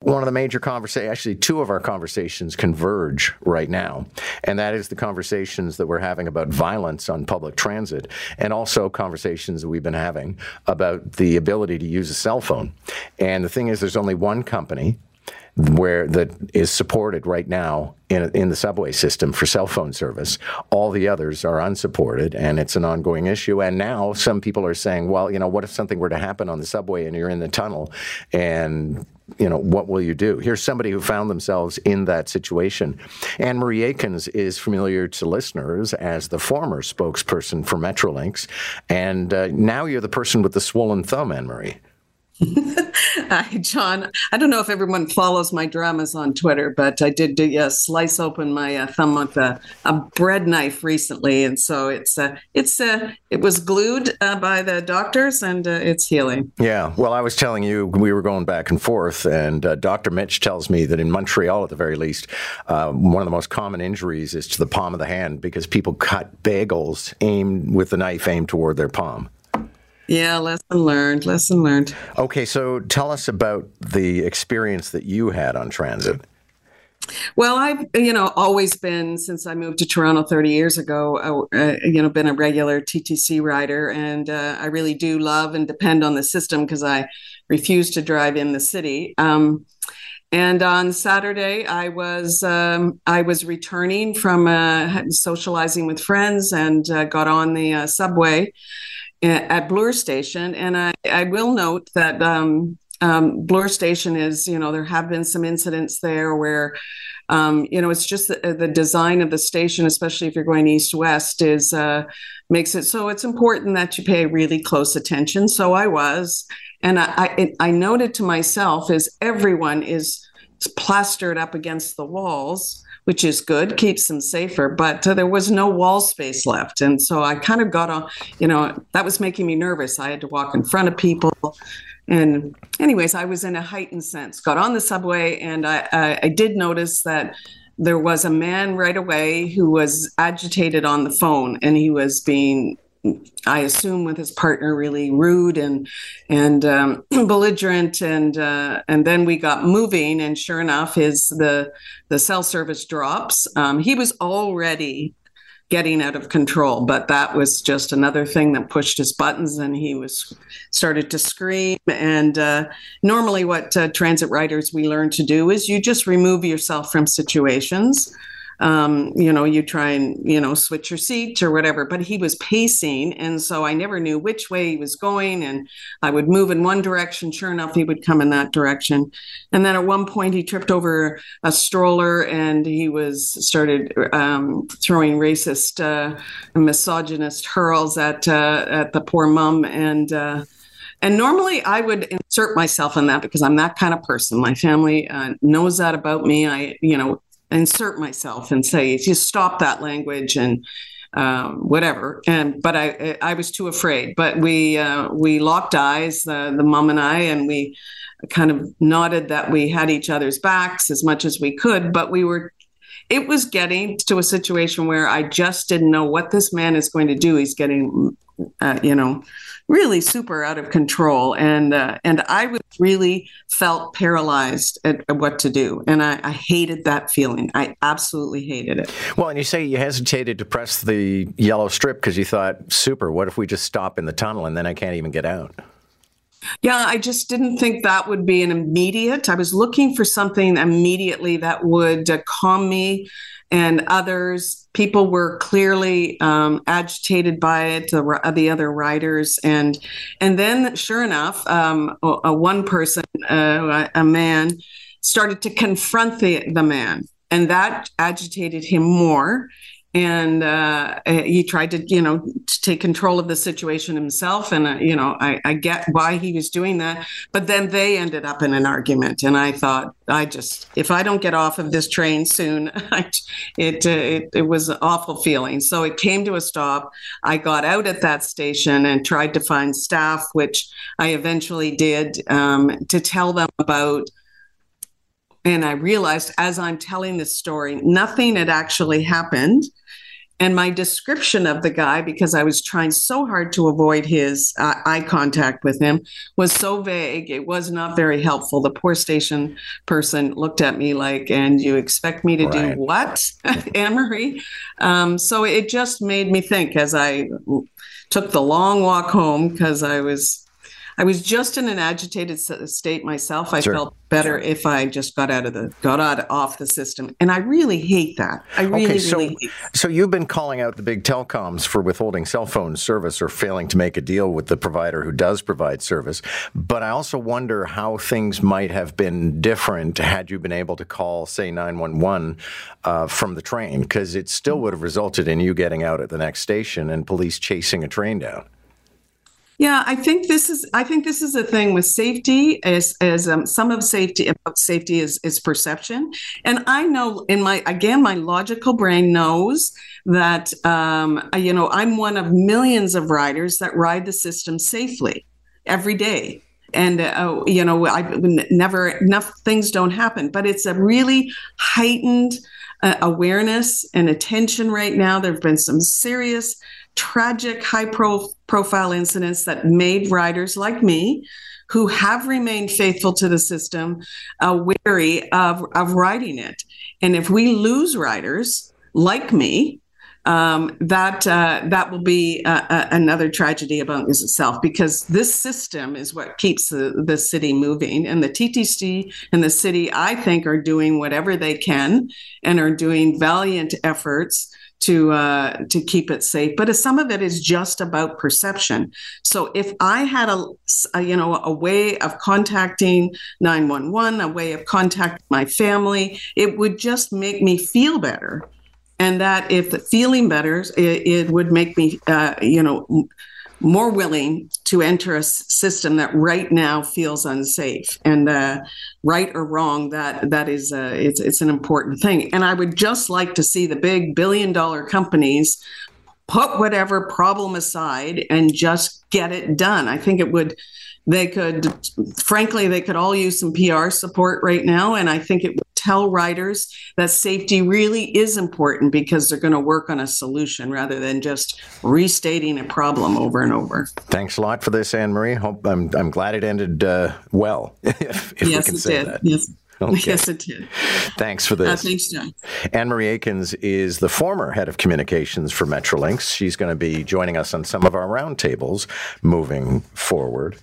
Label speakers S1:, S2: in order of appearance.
S1: one of the major conversations, actually, two of our conversations converge right now. And that is the conversations that we're having about violence on public transit and also conversations that we've been having about the ability to use a cell phone. And the thing is, there's only one company where that is supported right now in, in the subway system for cell phone service. All the others are unsupported, and it's an ongoing issue. And now some people are saying, well, you know, what if something were to happen on the subway and you're in the tunnel and you know, what will you do? Here's somebody who found themselves in that situation. Anne Marie Aikins is familiar to listeners as the former spokesperson for Metrolinx, and uh, now you're the person with the swollen thumb, Anne Marie.
S2: Hi, John. I don't know if everyone follows my dramas on Twitter, but I did uh, slice open my uh, thumb with a, a, bread knife recently, and so it's uh, it's uh, it was glued uh, by the doctors, and uh, it's healing.
S1: Yeah. Well, I was telling you we were going back and forth, and Dr. Mitch tells me that in Montreal, at the very least, one of the most common injuries is to the palm of the hand because people cut bagels aimed with the knife aimed toward their palm.
S2: Yeah, lesson learned. Lesson learned.
S1: Okay, so tell us about the experience that you had on transit.
S2: Well, I've you know always been since I moved to Toronto 30 years ago. Uh, you know, been a regular TTC rider, and uh, I really do love and depend on the system because I refuse to drive in the city. Um, and on Saturday, I was um, I was returning from uh, socializing with friends and uh, got on the uh, subway at Bloor Station. And I, I will note that um, um, Bloor Station is, you know, there have been some incidents there where, um, you know, it's just the, the, design of the station, especially if you're going east west, is uh, makes it so it's important that you pay really close attention. So I was, and I, I, I noted to myself is everyone is plastered up against the walls which is good, keeps them safer. But uh, there was no wall space left. And so I kind of got on, you know, that was making me nervous. I had to walk in front of people. And, anyways, I was in a heightened sense. Got on the subway, and I, I, I did notice that there was a man right away who was agitated on the phone and he was being I assume with his partner really rude and and um, belligerent and uh, and then we got moving and sure enough his the the cell service drops. Um, he was already getting out of control, but that was just another thing that pushed his buttons and he was started to scream. And uh, normally, what uh, transit riders we learn to do is you just remove yourself from situations um, you know, you try and, you know, switch your seat or whatever. But he was pacing. And so I never knew which way he was going. And I would move in one direction. Sure enough, he would come in that direction. And then at one point, he tripped over a stroller and he was started um, throwing racist, uh, misogynist hurls at, uh, at the poor mom. And, uh, and normally I would insert myself in that because I'm that kind of person. My family uh, knows that about me. I, you know, insert myself and say, just stop that language and um, whatever. And but I I was too afraid. But we uh, we locked eyes, uh, the mom and I, and we kind of nodded that we had each other's backs as much as we could. But we were. It was getting to a situation where I just didn't know what this man is going to do. He's getting, uh, you know, really super out of control. And uh, and i was really felt paralyzed at, at what to do. And I, I, hated that feeling. I absolutely hated it.
S1: Well and you say you hesitated to press the yellow strip because you thought super what if we just stop in the tunnel and then i can't even get out
S2: yeah, I just didn't think that would be an immediate. I was looking for something immediately that would uh, calm me and others. People were clearly um, agitated by it. The, the other riders, and and then sure enough, um, a, a, one person, uh, a man, started to confront the the man, and that agitated him more and uh, he tried to you know to take control of the situation himself. And uh, you know I, I, get why he was doing that. But then they ended up in an argument. And i thought i just if i don't get off of this train soon it, uh, it it was an awful feeling. So it came to a stop. I got out at that station and tried to find staff which i eventually did um, to tell them about and I realized as I'm telling this story, nothing had actually happened And my description of the guy, because I was trying so hard to avoid his uh, eye contact with him, was so vague. It was not very helpful. The poor station person looked at me like, and you expect me to right. do what, Anne Marie? Um, so it just made me think as I took the long walk home because I was I was just in an agitated state myself. I sure. felt better if I just got out of the got out off the system, and I really hate that. I really,
S1: okay, so,
S2: really hate
S1: so you've been calling out the big telecoms for withholding cell phone service or failing to make a deal with the provider who does provide service. But I also wonder how things might have been different had you been able to call, say, nine one one uh, from the train, because it still would have resulted in you getting out at the next station and police chasing a train down.
S2: Yeah, I think this is. I think this is a thing with safety. As as um, some of safety about safety is is perception, and I know in my again my logical brain knows that um, you know I'm one of millions of riders that ride the system safely every day, and uh, you know I never enough things don't happen, but it's a really heightened uh, awareness and attention right now. There have been some serious tragic high pro- profile incidents that made riders like me who have remained faithful to the system uh, wary of, of riding it. And if we lose riders like me, um, that uh, that will be uh, uh, another tragedy about this itself because this system is what keeps the, the city moving and the TTC and the city I think are doing whatever they can and are doing valiant efforts to uh, to keep it safe. But some of it is just about perception. So if I had a, a you know a way of contacting 911, a way of contacting my family, it would just make me feel better. And that if feeling better, it, it would make me, uh, you know, more willing to enter a system that right now feels unsafe. And uh, right or wrong that that is uh, it's it's an important thing. And i would just like to see the big billion dollar companies put whatever problem aside and just get it done. I think it would they could frankly they could all use some pr support right now and i think it would tell riders that safety really is important because they're going to work on a solution rather than just restating a problem over and over.
S1: Thanks a lot for this, Anne Marie. Hope I'm I'm glad it ended uh, well. if,
S2: if yes, we can say did. that. Yes. Okay. Yes, it did.
S1: Thanks for this.
S2: Uh, thanks, John.
S1: Anne Marie Aikins is the former head of communications for Metrolinx. She's going to be joining us on some of our roundtables moving forward.